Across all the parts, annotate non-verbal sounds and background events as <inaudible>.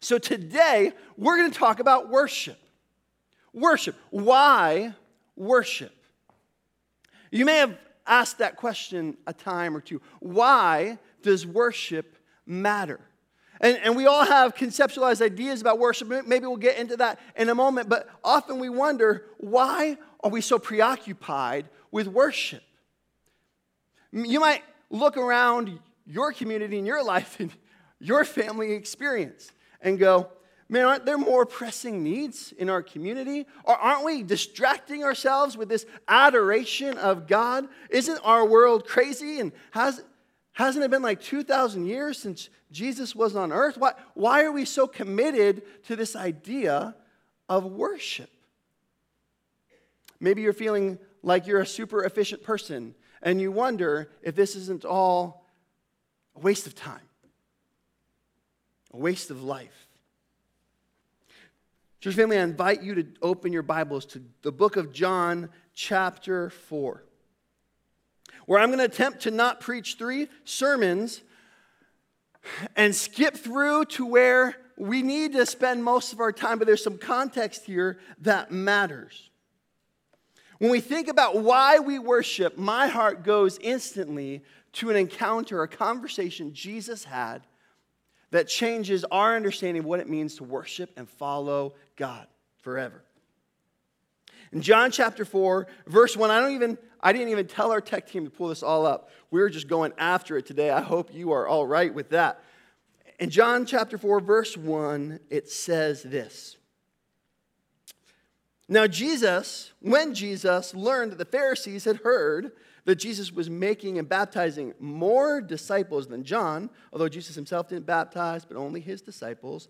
So today, we're going to talk about worship. Worship. Why worship? You may have asked that question a time or two. Why does worship matter? And, and we all have conceptualized ideas about worship. Maybe we'll get into that in a moment, but often we wonder why are we so preoccupied with worship? You might look around your community and your life and your family experience and go, man, aren't there more pressing needs in our community? Or aren't we distracting ourselves with this adoration of God? Isn't our world crazy? And has, hasn't it been like 2,000 years since Jesus was on earth? Why, why are we so committed to this idea of worship? Maybe you're feeling like you're a super efficient person and you wonder if this isn't all a waste of time, a waste of life. Church family, I invite you to open your Bibles to the book of John, chapter 4, where I'm going to attempt to not preach three sermons and skip through to where we need to spend most of our time, but there's some context here that matters. When we think about why we worship, my heart goes instantly to an encounter, a conversation Jesus had that changes our understanding of what it means to worship and follow God forever. In John chapter 4, verse 1, I don't even I didn't even tell our tech team to pull this all up. We are just going after it today. I hope you are all right with that. In John chapter 4, verse 1, it says this. Now, Jesus, when Jesus learned that the Pharisees had heard that Jesus was making and baptizing more disciples than John, although Jesus himself didn't baptize, but only his disciples,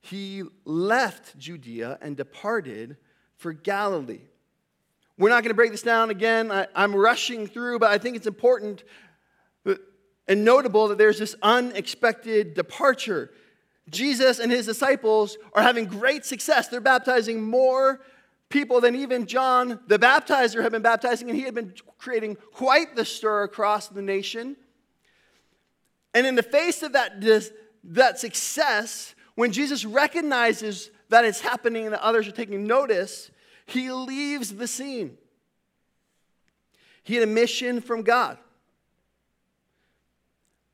he left Judea and departed for Galilee. We're not going to break this down again. I, am rushing through, but I think it's important and notable that there's this unexpected departure. Jesus and his disciples are having great success. They're baptizing more people than even John the baptizer had been baptizing, and he had been creating quite the stir across the nation. And in the face of that, that success, when Jesus recognizes that it's happening and that others are taking notice, he leaves the scene. He had a mission from God.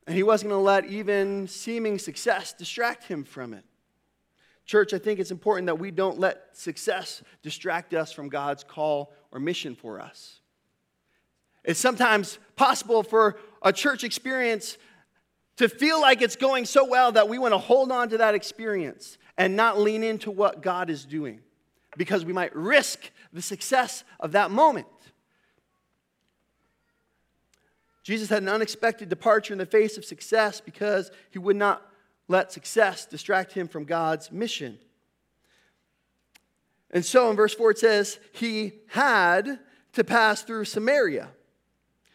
And he wasn't going to let even seeming success distract him from it. Church, I think it's important that we don't let success distract us from God's call or mission for us. It's sometimes possible for a church experience to feel like it's going so well that we want to hold on to that experience and not lean into what God is doing because we might risk the success of that moment. Jesus had an unexpected departure in the face of success because he would not let success distract him from God's mission. And so in verse 4 it says, He had to pass through Samaria.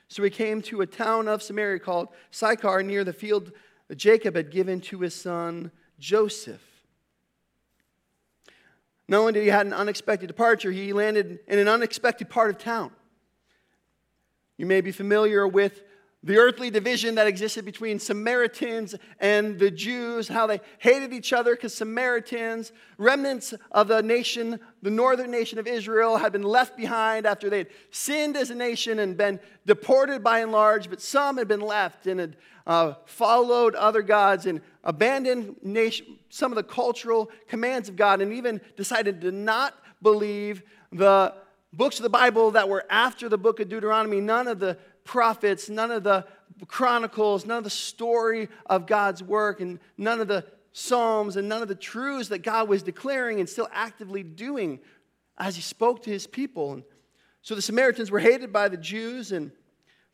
So he came to a town of Samaria called Sychar near the field Jacob had given to his son Joseph. Not only did he have an unexpected departure, he landed in an unexpected part of town. You may be familiar with the earthly division that existed between Samaritans and the Jews, how they hated each other because Samaritans, remnants of the nation, the northern nation of Israel, had been left behind after they had sinned as a nation and been deported by and large, but some had been left and had uh, followed other gods and abandoned nation, some of the cultural commands of God and even decided to not believe the books of the Bible that were after the book of Deuteronomy, none of the prophets, none of the chronicles, none of the story of God's work, and none of the Psalms, and none of the truths that God was declaring and still actively doing as He spoke to His people. And so the Samaritans were hated by the Jews, and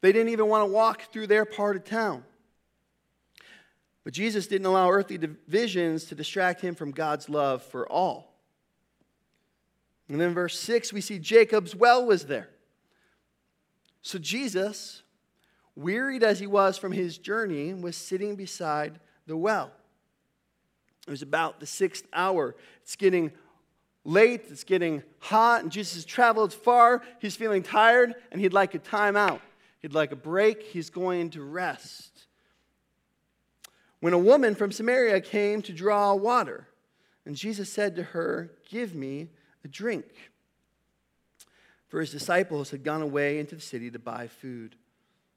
they didn't even want to walk through their part of town. But Jesus didn't allow earthly divisions to distract him from God's love for all. And then verse 6, we see Jacob's well was there. So Jesus, wearied as he was from his journey, was sitting beside the well. It was about the sixth hour. It's getting late, it's getting hot, and Jesus has traveled far. He's feeling tired, and he'd like a time out. He'd like a break. He's going to rest. when a woman from Samaria came to draw water. And Jesus said to her, Give me a drink. For his disciples had gone away into the city to buy food.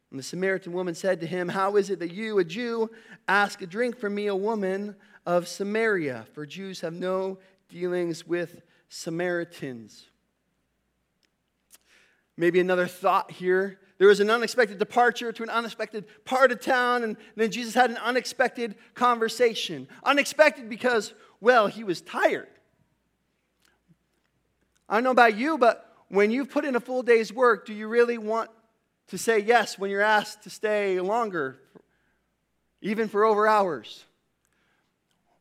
And the Samaritan woman said to him, How is it that you, a Jew, ask a drink from me, a woman of Samaria? For Jews have no dealings with Samaritans. Maybe another thought here. There was an unexpected departure to an unexpected part of town, and then Jesus had an unexpected conversation. Unexpected because, well, he was tired. I don't know about you, but when you've put in a full day's work, do you really want to say yes when you're asked to stay longer, even for over hours?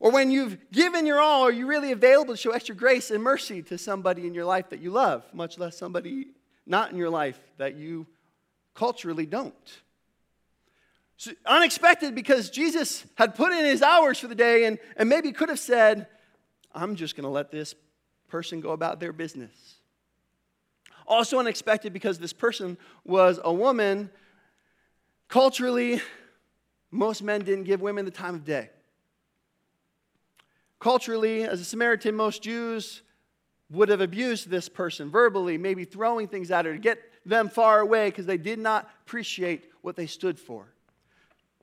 Or when you've given your all, are you really available to show extra grace and mercy to somebody in your life that you love, much less somebody not in your life that you culturally don't? So, unexpected because Jesus had put in his hours for the day and, and maybe could have said, I'm just going to let this person go about their business. Also unexpected because this person was a woman. Culturally, most men didn't give women the time of day. Culturally, as a Samaritan, most Jews would have abused this person verbally, maybe throwing things at her to get them far away because they did not appreciate what they stood for.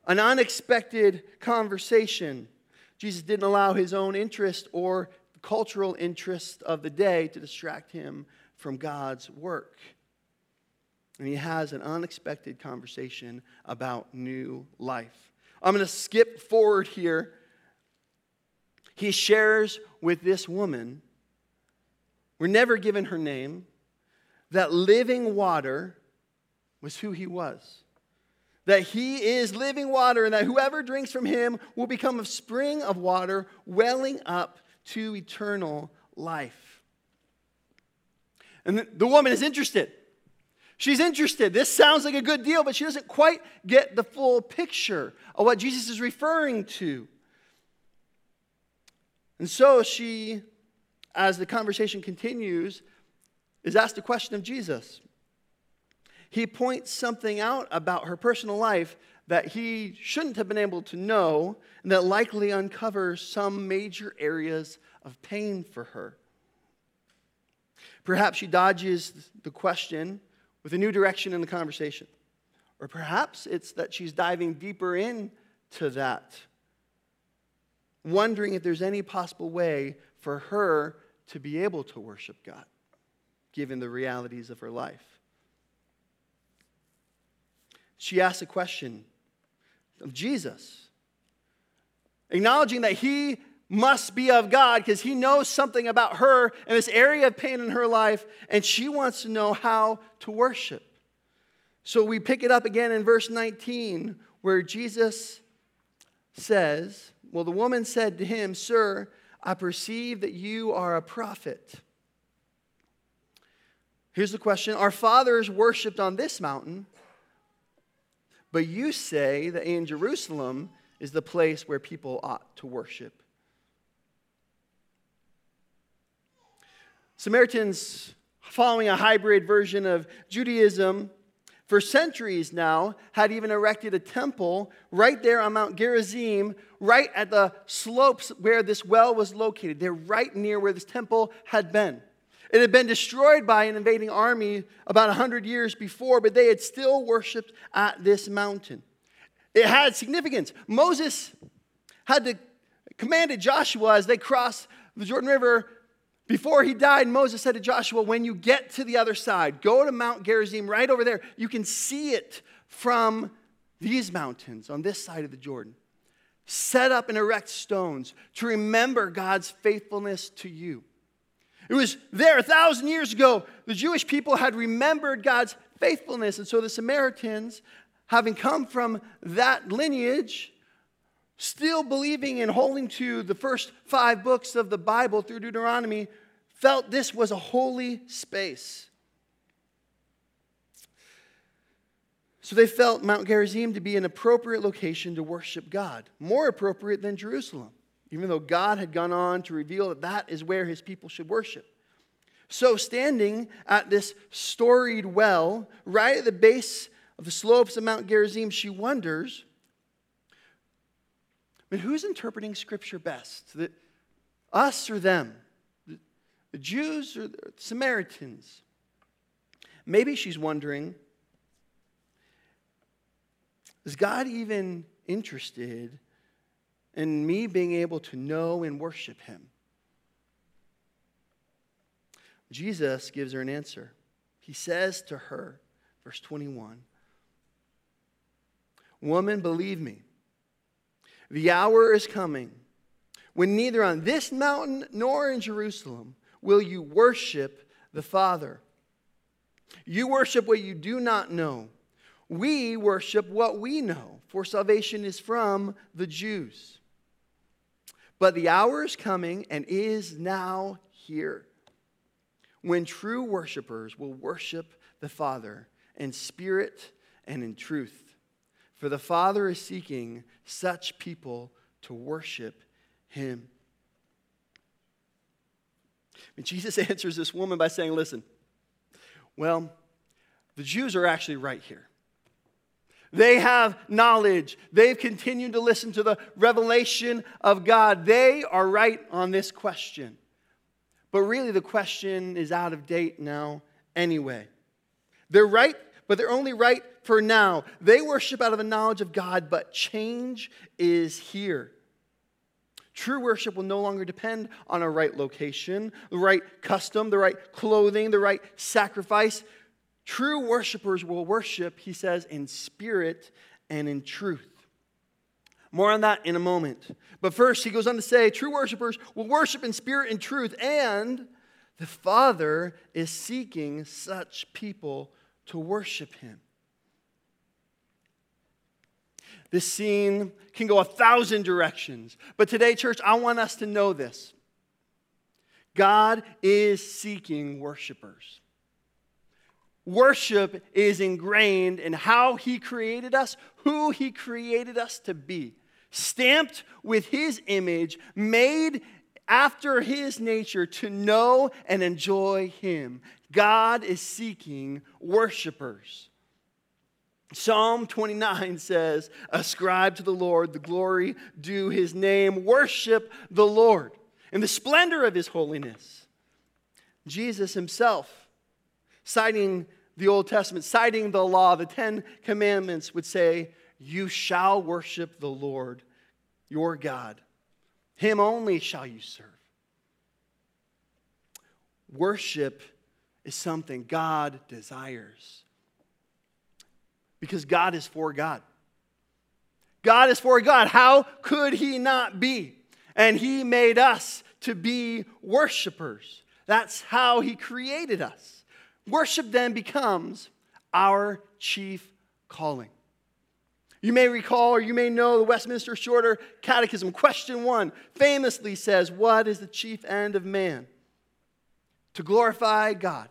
An unexpected conversation. Jesus didn't allow his own interest or cultural interest of the day to distract him from God's work. And he has an unexpected conversation about new life. I'm going to skip forward here. He shares with this woman, we're never given her name, that living water was who he was. That he is living water, and that whoever drinks from him will become a spring of water welling up to eternal life. And the woman is interested. She's interested. This sounds like a good deal, but she doesn't quite get the full picture of what Jesus is referring to. And so she, as the conversation continues, is asked a question of Jesus. He points something out about her personal life that he shouldn't have been able to know, and that likely uncovers some major areas of pain for her. Perhaps she dodges the question with a new direction in the conversation. Or perhaps it's that she's diving deeper into that, wondering if there's any possible way for her to be able to worship God, given the realities of her life. She asks a question of Jesus, acknowledging that he must be of God because he knows something about her and this area of pain in her life, and she wants to know how to worship. So we pick it up again in verse 19, where Jesus says, Well, the woman said to him, Sir, I perceive that you are a prophet. Here's the question Our fathers worshiped on this mountain, but you say that in Jerusalem is the place where people ought to worship. Samaritans, following a hybrid version of Judaism, for centuries now, had even erected a temple right there on Mount Gerizim, right at the slopes where this well was located. They're right near where this temple had been. It had been destroyed by an invading army about 100 years before, but they had still worshiped at this mountain. It had significance. Moses had to commanded Joshua as they crossed the Jordan River before he died, Moses said to Joshua, When you get to the other side, go to Mount Gerizim right over there. You can see it from these mountains on this side of the Jordan. Set up and erect stones to remember God's faithfulness to you. It was there a thousand years ago. The Jewish people had remembered God's faithfulness. And so the Samaritans, having come from that lineage, still believing and holding to the first five books of the Bible through Deuteronomy, felt this was a holy space. So they felt Mount Gerizim to be an appropriate location to worship God, more appropriate than Jerusalem, even though God had gone on to reveal that that is where his people should worship. So, standing at this storied well, right at the base of the slopes of Mount Gerizim, she wonders But who's interpreting Scripture best? The, us or them? The, the Jews or the Samaritans? Maybe she's wondering is God even interested in me being able to know and worship Him? Jesus gives her an answer. He says to her, verse 21, Woman, believe me, the hour is coming when neither on this mountain nor in Jerusalem will you worship the Father. You worship what you do not know. We worship what we know, for salvation is from the Jews. But the hour is coming and is now here when true worshipers will worship the Father in spirit and in truth. For the Father is seeking such people to worship him. And Jesus <laughs> answers this woman by saying, Listen, well, the Jews are actually right here. They have knowledge. They've continued to listen to the revelation of God. They are right on this question. But really, the question is out of date now anyway. They're right, but they're only right for now. They worship out of a knowledge of God, but change is here. True worship will no longer depend on a right location, the right custom, the right clothing, the right sacrifice. True worshipers will worship, he says, in spirit and in truth. More on that in a moment. But first, he goes on to say true worshipers will worship in spirit and truth, and the Father is seeking such people to worship him. This scene can go a thousand directions. But today, church, I want us to know this God is seeking worshipers. Worship is ingrained in how He created us, who He created us to be stamped with his image, made after his nature to know and enjoy him. God is seeking worshipers. Psalm 29 says, Ascribe to the Lord the glory due his name, worship the Lord in the splendor of his holiness. Jesus himself, citing the Old Testament, citing the law, the Ten Commandments, would say, you shall worship the Lord your God. Him only shall you serve. Worship is something God desires because God is for God. God is for God. How could He not be? And He made us to be worshipers. That's how He created us. Worship then becomes our chief calling. You may recall or you may know the Westminster Shorter Catechism. Question one famously says, What is the chief end of man? To glorify God,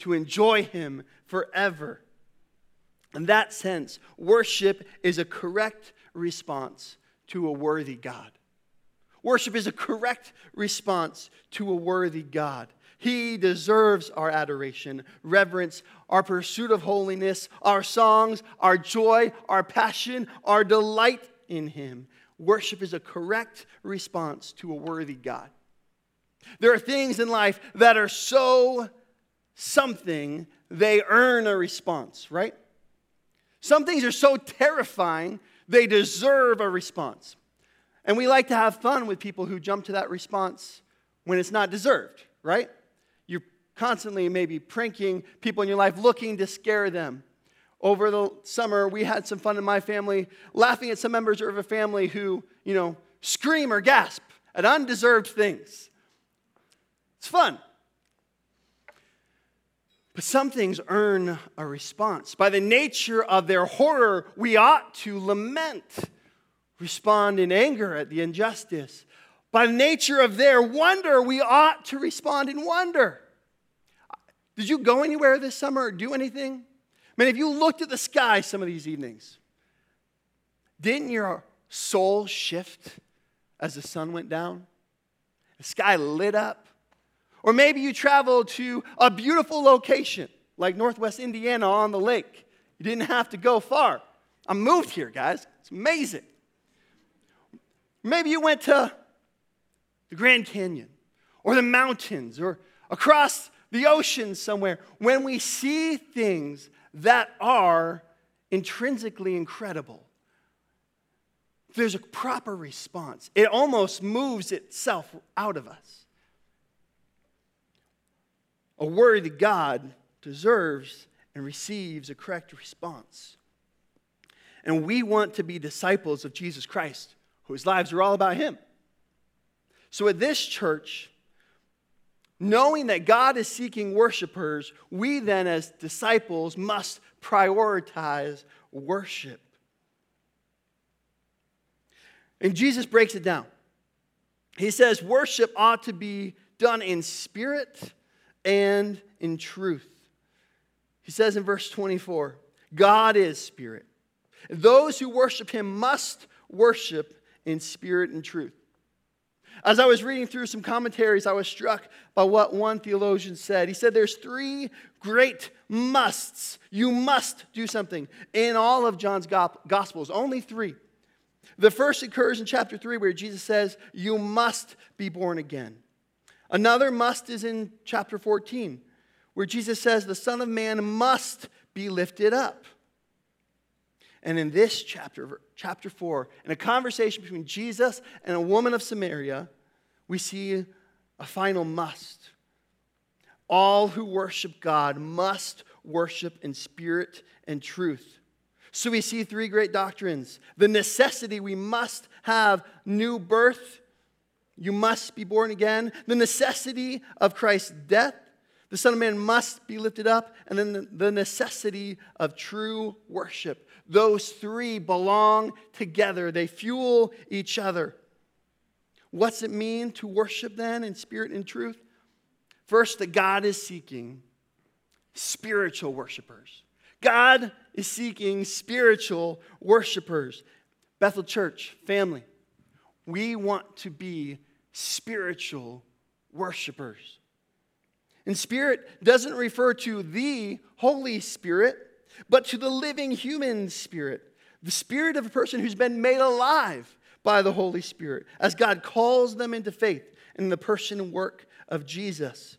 to enjoy Him forever. In that sense, worship is a correct response to a worthy God. Worship is a correct response to a worthy God. He deserves our adoration, reverence, our pursuit of holiness, our songs, our joy, our passion, our delight in Him. Worship is a correct response to a worthy God. There are things in life that are so something, they earn a response, right? Some things are so terrifying, they deserve a response. And we like to have fun with people who jump to that response when it's not deserved, right? Constantly maybe pranking people in your life, looking to scare them. Over the summer, we had some fun in my family, laughing at some members of a family who, you know, scream or gasp at undeserved things. It's fun. But some things earn a response. By the nature of their horror, we ought to lament, respond in anger at the injustice. By the nature of their wonder, we ought to respond in wonder. Did you go anywhere this summer or do anything? I mean, if you looked at the sky some of these evenings, didn't your soul shift as the sun went down? The sky lit up. Or maybe you traveled to a beautiful location like Northwest Indiana on the lake. You didn't have to go far. I moved here, guys. It's amazing. Maybe you went to the Grand Canyon or the mountains or across the ocean somewhere. When we see things that are intrinsically incredible, there's a proper response. It almost moves itself out of us. A worthy God deserves and receives a correct response. And we want to be disciples of Jesus Christ, whose lives are all about Him. So at this church, knowing that God is seeking worshipers, we then, as disciples, must prioritize worship. And Jesus breaks it down. He says, Worship ought to be done in spirit and in truth. He says in verse 24, God is spirit. Those who worship him must worship in spirit and truth. As I was reading through some commentaries, I was struck by what one theologian said. He said there's three great musts. You must do something in all of John's Gospels, only three. The first occurs in chapter 3, where Jesus says, You must be born again. Another must is in chapter 14, where Jesus says the Son of Man must be lifted up. And in this chapter, chapter 4, in a conversation between Jesus and a woman of Samaria, we see a final must. All who worship God must worship in spirit and truth. So we see three great doctrines the necessity we must have new birth you must be born again. The necessity of Christ's death. The Son of Man must be lifted up. And then the necessity of true worship. Those three belong together, they fuel each other. What's it mean to worship then in spirit and truth? First, that God is seeking spiritual worshipers. God is seeking spiritual worshipers. Bethel Church, family, we want to be spiritual worshipers. And spirit doesn't refer to the Holy Spirit, but to the living human spirit, the spirit of a person who's been made alive by the Holy Spirit, as God calls them into faith in the person and work of Jesus.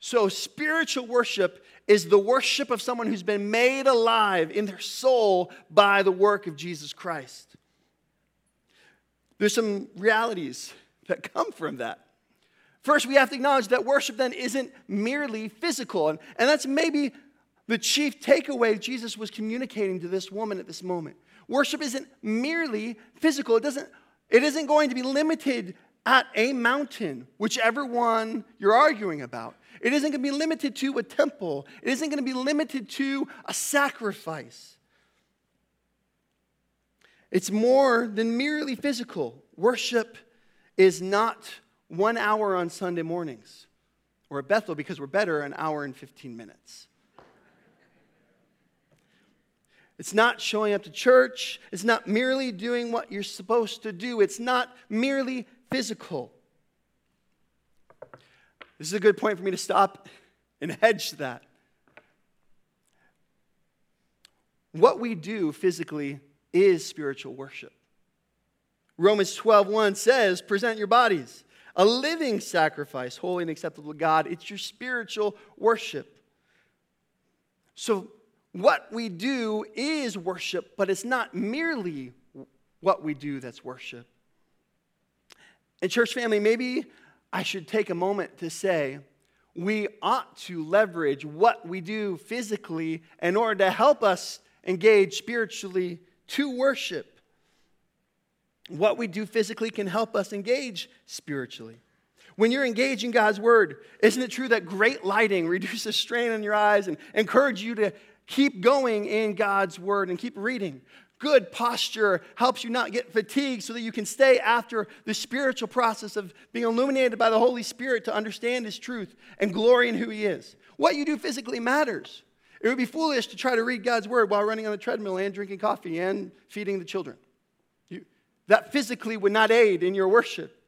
So, spiritual worship is the worship of someone who's been made alive in their soul by the work of Jesus Christ. There's some realities that come from that. First, we have to acknowledge that worship then isn't merely physical. And, and that's maybe the chief takeaway Jesus was communicating to this woman at this moment. Worship isn't merely physical. It doesn't, it isn't going to be limited at a mountain, whichever one you're arguing about. It isn't going to be limited to a temple. It isn't going to be limited to a sacrifice. It's more than merely physical. Worship is not one hour on Sunday mornings or at Bethel because we're better an hour and 15 minutes. It's not showing up to church. It's not merely doing what you're supposed to do. It's not merely physical. This is a good point for me to stop and hedge that. What we do physically is spiritual worship. Romans 12:1 says, "Present your bodies a living sacrifice, holy and acceptable to God. It's your spiritual worship." So what we do is worship, but it's not merely what we do that's worship. And church family, maybe I should take a moment to say we ought to leverage what we do physically in order to help us engage spiritually to worship. What we do physically can help us engage spiritually. When you're engaging God's word, isn't it true that great lighting <laughs> reduces strain on your eyes and encourage you to keep going in God's word and keep reading? Good posture helps you not get fatigued so that you can stay after the spiritual process of being illuminated by the Holy Spirit to understand His truth and glory in who He is. What you do physically matters. It would be foolish to try to read God's word while running on the treadmill and drinking coffee and feeding the children that physically would not aid in your worship.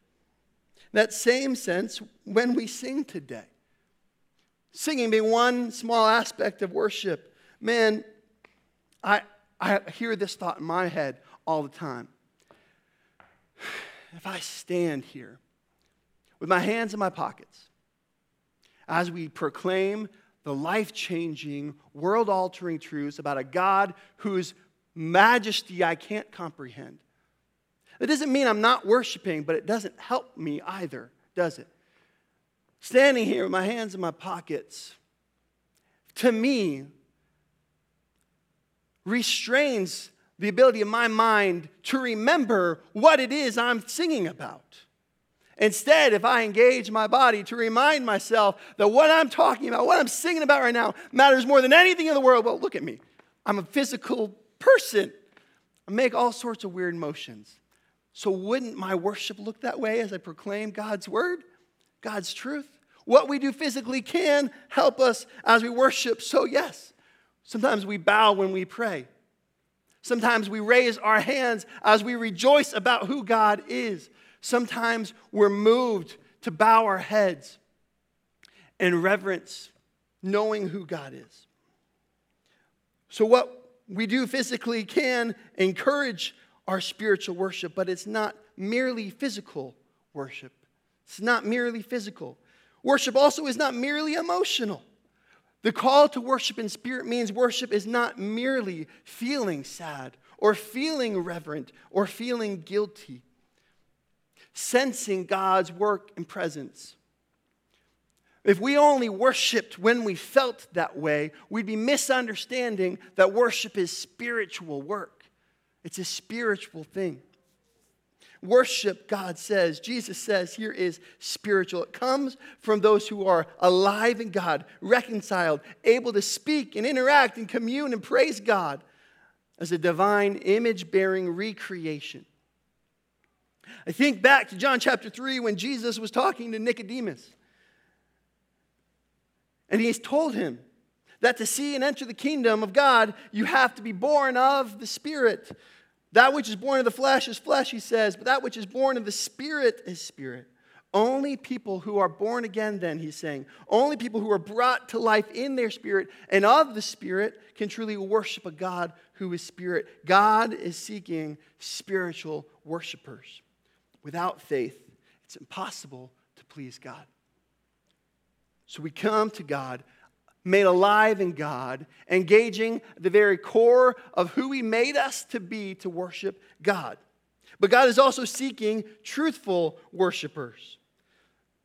That same sense when we sing today. Singing being one small aspect of worship. Man, I, I hear this thought in my head all the time. <sighs> if I stand here with my hands in my pockets as we proclaim the life changing, world altering truths about a God whose majesty I can't comprehend. It doesn't mean I'm not worshiping, but it doesn't help me either, does it? Standing here with my hands in my pockets, to me, restrains the ability of my mind to remember what it is I'm singing about. Instead, if I engage my body to remind myself that what I'm talking about, what I'm singing about right now, matters more than anything in the world, well, look at me. I'm a physical person. I make all sorts of weird motions. So, wouldn't my worship look that way as I proclaim God's word, God's truth? What we do physically can help us as we worship. So, yes, sometimes we bow when we pray. Sometimes we raise our hands as we rejoice about who God is. Sometimes we're moved to bow our heads in reverence, knowing who God is. So, what we do physically can encourage our spiritual worship, but it's not merely physical worship. It's not merely physical. Worship also is not merely emotional. The call to worship in spirit means worship is not merely feeling sad or feeling reverent or feeling guilty sensing God's work and presence. If we only worshiped when we felt that way, we'd be misunderstanding that worship is spiritual work. It's a spiritual thing. Worship, God says, Jesus says, here is spiritual. It comes from those who are alive in God, reconciled, able to speak and interact and commune and praise God as a divine image bearing recreation. I think back to John chapter 3 when Jesus was talking to Nicodemus. And he's told him that to see and enter the kingdom of God, you have to be born of the Spirit. That which is born of the flesh is flesh, he says, but that which is born of the Spirit is spirit. Only people who are born again, then, he's saying, only people who are brought to life in their spirit and of the Spirit can truly worship a God who is spirit. God is seeking spiritual worshipers. Without faith, it's impossible to please God. So we come to God, made alive in God, engaging the very core of who He made us to be to worship God. But God is also seeking truthful worshipers.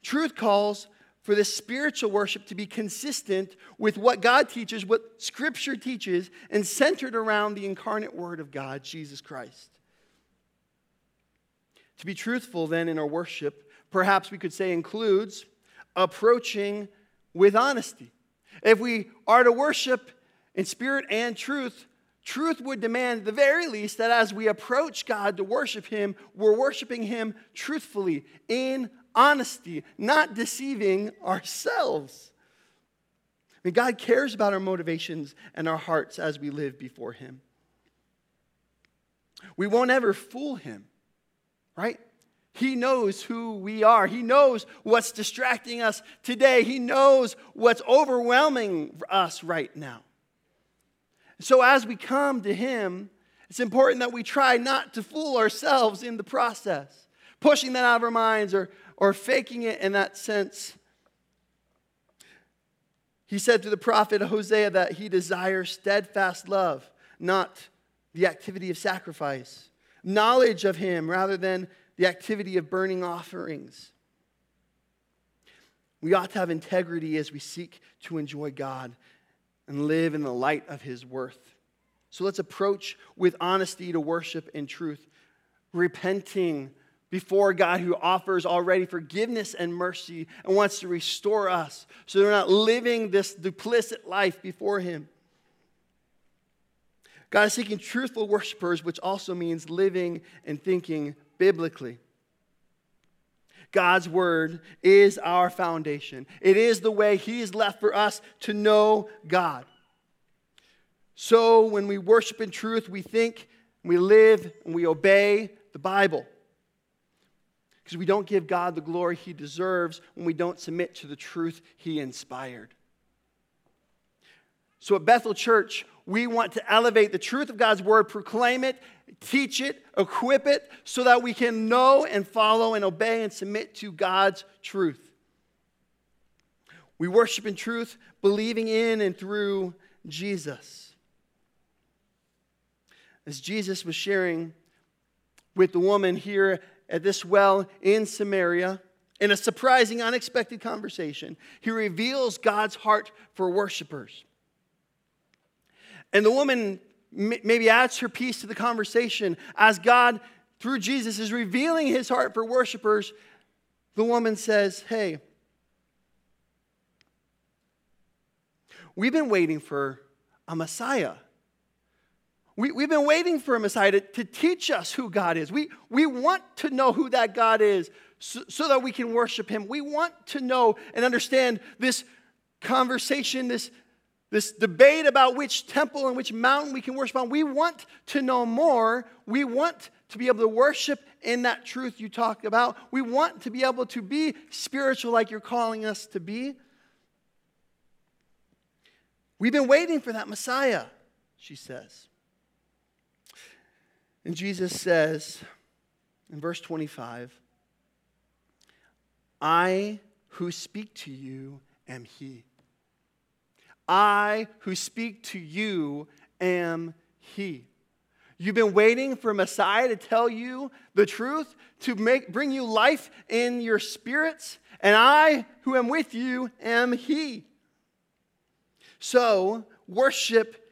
Truth calls for this spiritual worship to be consistent with what God teaches, what Scripture teaches, and centered around the incarnate Word of God, Jesus Christ. To be truthful, then, in our worship, perhaps we could say includes approaching with honesty. If we are to worship in spirit and truth, truth would demand, at the very least, that as we approach God to worship Him, we're worshiping Him truthfully, in honesty, not deceiving ourselves. I mean, God cares about our motivations and our hearts as we live before Him. We won't ever fool Him right? He knows who we are. He knows what's distracting us today. He knows what's overwhelming us right now. So, as we come to Him, it's important that we try not to fool ourselves in the process, pushing that out of our minds or, or faking it in that sense. He said to the prophet Hosea that he desires steadfast love, not the activity of sacrifice knowledge of Him rather than the activity of burning offerings. We ought to have integrity as we seek to enjoy God and live in the light of His worth. So let's approach with honesty to worship in truth, repenting before God who offers already forgiveness and mercy and wants to restore us so they're not living this duplicit life before Him. God is seeking truthful worshipers, which also means living and thinking biblically. God's word is our foundation. It is the way He has left for us to know God. So when we worship in truth, we think, we live, and we obey the Bible. Because we don't give God the glory He deserves when we don't submit to the truth He inspired. So at Bethel Church, we want to elevate the truth of God's word, proclaim it, teach it, equip it, so that we can know and follow and obey and submit to God's truth. We worship in truth, believing in and through Jesus. As Jesus was sharing with the woman here at this well in Samaria, in a surprising, unexpected conversation, he reveals God's heart for worshipers. And the woman maybe adds her piece to the conversation as God, through Jesus, is revealing his heart for worshipers. The woman says, Hey, we've been waiting for a Messiah. We, we've been waiting for a Messiah to, to teach us who God is. We, we want to know who that God is so, so that we can worship Him. We want to know and understand this conversation, this, this debate about which temple and which mountain we can worship on. We want to know more. We want to be able to worship in that truth you talk about. We want to be able to be spiritual like you're calling us to be. We've been waiting for that Messiah, she says. And Jesus says in verse 25, I who speak to you am He. I who speak to you am He. You've been waiting for Messiah to tell you the truth, to make, bring you life in your spirits, and I who am with you am He. So, worship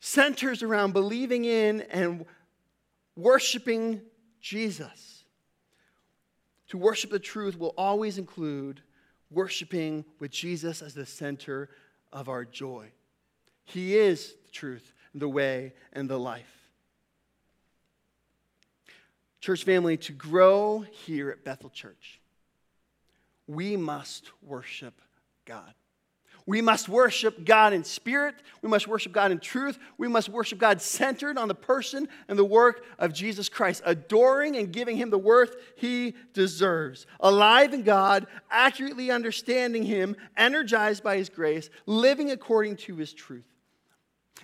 centers around believing in and worshiping Jesus. To worship the truth will always include worshiping with Jesus as the center of our joy. He is the truth, the way, and the life. Church family, to grow here at Bethel Church, we must worship God. We must worship God in spirit. We must worship God in truth. We must worship God centered on the person and the work of Jesus Christ, adoring and giving him the worth he deserves. Alive in God, accurately understanding him, energized by his grace, living according to his truth.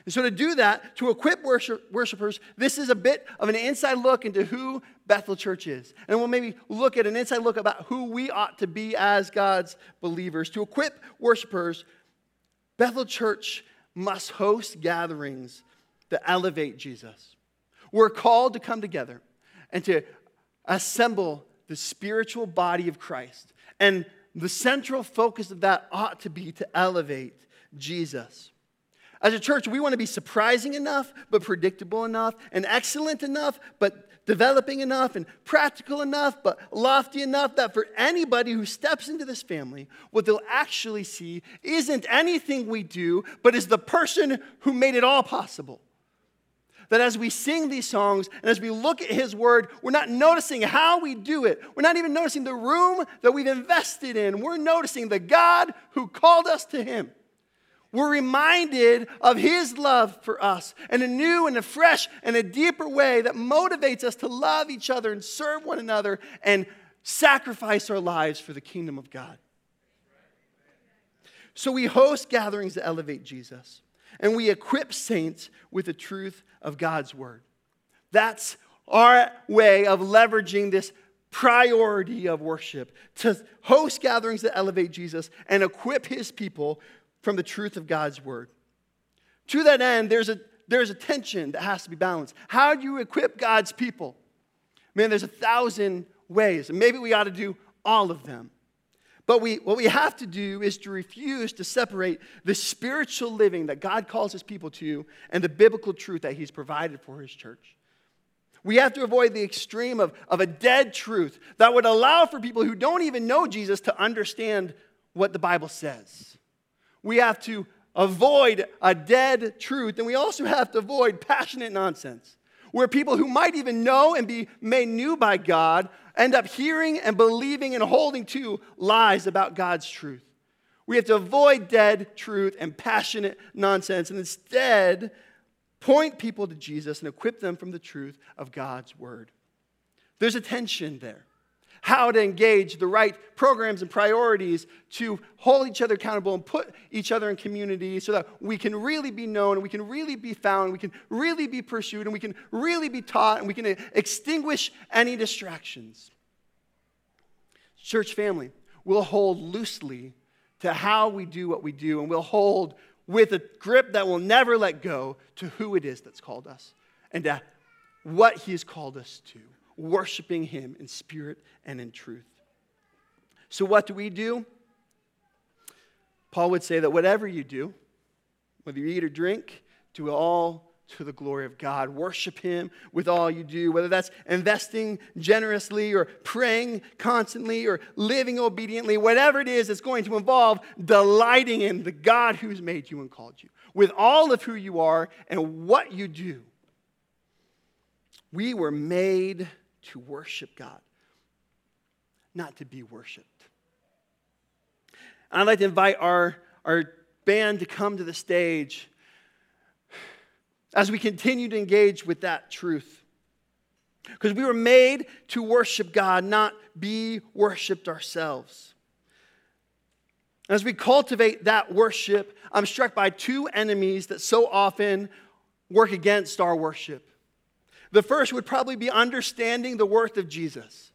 And so, to do that, to equip worship, worshipers, this is a bit of an inside look into who Bethel Church is. And we'll maybe look at an inside look about who we ought to be as God's believers. To equip worshipers, Bethel Church must host gatherings that elevate Jesus. We're called to come together and to assemble the spiritual body of Christ. And the central focus of that ought to be to elevate Jesus. As a church, we want to be surprising enough, but predictable enough, and excellent enough, but developing enough, and practical enough, but lofty enough that for anybody who steps into this family, what they'll actually see isn't anything we do, but is the person who made it all possible. That as we sing these songs and as we look at His Word, we're not noticing how we do it. We're not even noticing the room that we've invested in. We're noticing the God who called us to Him we're reminded of His love for us in a new and a fresh and a deeper way that motivates us to love each other and serve one another and sacrifice our lives for the kingdom of God. So we host gatherings that elevate Jesus, and we equip saints with the truth of God's word. That's our way of leveraging this priority of worship to host gatherings that elevate Jesus and equip his people from the truth of God's word. To that end, there's a, there's a tension that has to be balanced. How do you equip God's people? Man, there's a thousand ways, and maybe we ought to do all of them. But we, what we have to do is to refuse to separate the spiritual living that God calls his people to and the biblical truth that he's provided for his church. We have to avoid the extreme of, of a dead truth that would allow for people who don't even know Jesus to understand what the Bible says we have to avoid a dead truth, and we also have to avoid passionate nonsense, where people who might even know and be made new by God end up hearing and believing and holding to lies about God's truth. We have to avoid dead truth and passionate nonsense, and instead point people to Jesus and equip them from the truth of God's word. There's a tension there. How to engage the right programs and priorities to hold each other accountable and put each other in community so that we can really be known and we can really be found, we can really be pursued, and we can really be taught, and we can extinguish any distractions. Church family, we'll hold loosely to how we do what we do, and we'll hold with a grip that will never let go to who it is that's called us and to what He has called us to worshiping Him in spirit and in truth. So, what do we do? Paul would say that whatever you do, whether you eat or drink, do it all to the glory of God. Worship Him with all you do, whether that's investing generously or praying constantly or living obediently, whatever it is, it's going to involve delighting in the God who's made you and called you, with all of who you are and what you do. We were made to worship God, not to be worshiped. And I'd like to invite our, our band to come to the stage as we continue to engage with that truth. Because we were made to worship God, not be worshiped ourselves. As we cultivate that worship, I'm struck by two enemies that so often work against our worship. The first would probably be understanding the worth of Jesus.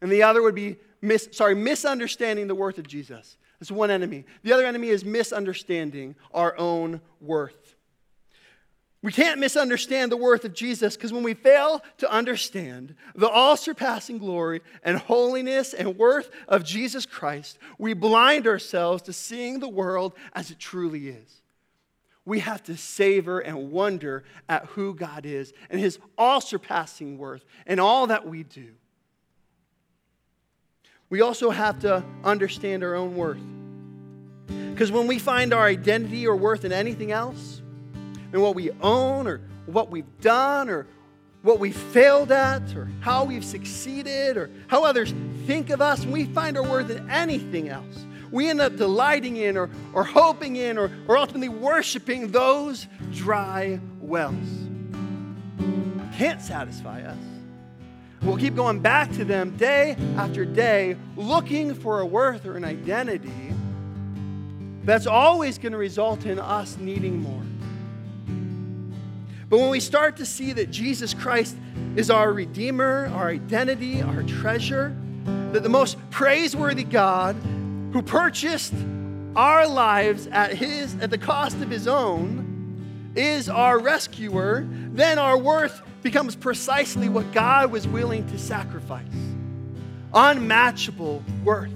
And the other would be mis- sorry, misunderstanding the worth of Jesus. That's one enemy. The other enemy is misunderstanding our own worth. We can't misunderstand the worth of Jesus because when we fail to understand the all surpassing glory and holiness and worth of Jesus Christ, we blind ourselves to seeing the world as it truly is we have to savor and wonder at who God is and his all surpassing worth and all that we do. We also have to understand our own worth. Because when we find our identity or worth in anything else, in what we own or what we've done or what we failed at or how we've succeeded or how others think of us, when we find our worth in anything else, we end up delighting in or, or hoping in or, or ultimately worshiping those dry wells. Can't satisfy us. We'll keep going back to them day after day, looking for a worth or an identity that's always going to result in us needing more. But when we start to see that Jesus Christ is our Redeemer, our identity, our treasure, that the most praiseworthy God who purchased our lives at, his, at the cost of his own, is our rescuer, then our worth becomes precisely what God was willing to sacrifice unmatchable worth.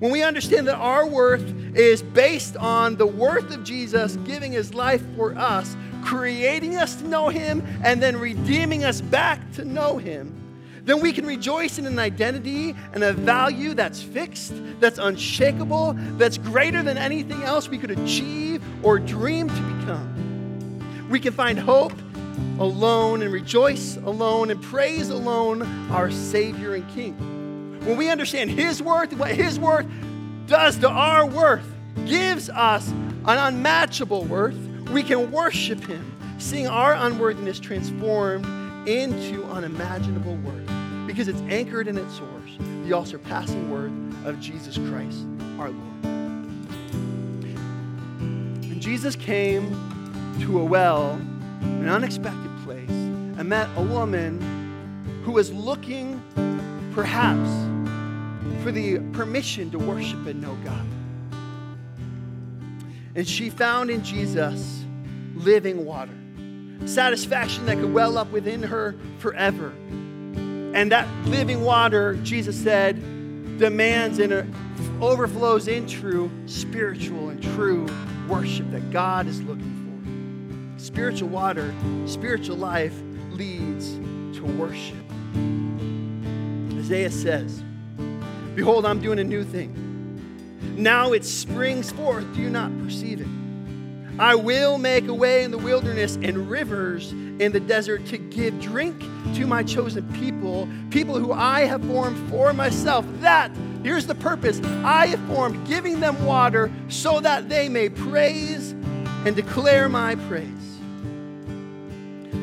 When we understand that our worth is based on the worth of Jesus giving his life for us, creating us to know him, and then redeeming us back to know him, then we can rejoice in an identity and a value that's fixed, that's unshakable, that's greater than anything else we could achieve or dream to become. We can find hope alone and rejoice alone and praise alone our Savior and King. When we understand His worth, and what His worth does to our worth, gives us an unmatchable worth, we can worship Him, seeing our unworthiness transformed into unimaginable worth because it's anchored in its source, the all surpassing worth of Jesus Christ our Lord. And Jesus came to a well, an unexpected place, and met a woman who was looking, perhaps, for the permission to worship and know God. And she found in Jesus living water, satisfaction that could well up within her forever. And that living water, Jesus said, demands and overflows into spiritual and true worship that God is looking for. Spiritual water, spiritual life leads to worship. Isaiah says, Behold, I'm doing a new thing. Now it springs forth. Do you not perceive it? I will make a way in the wilderness and rivers in the desert to give drink to my chosen people, people who I have formed for myself. That, here's the purpose I have formed, giving them water so that they may praise and declare my praise.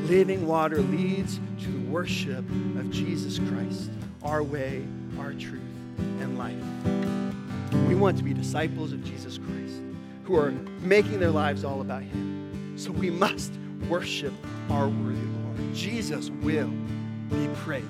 Living water leads to the worship of Jesus Christ our way, our truth, and life. We want to be disciples of Jesus Christ who are making their lives all about Him. So we must worship our worthy Lord. Jesus will be praised.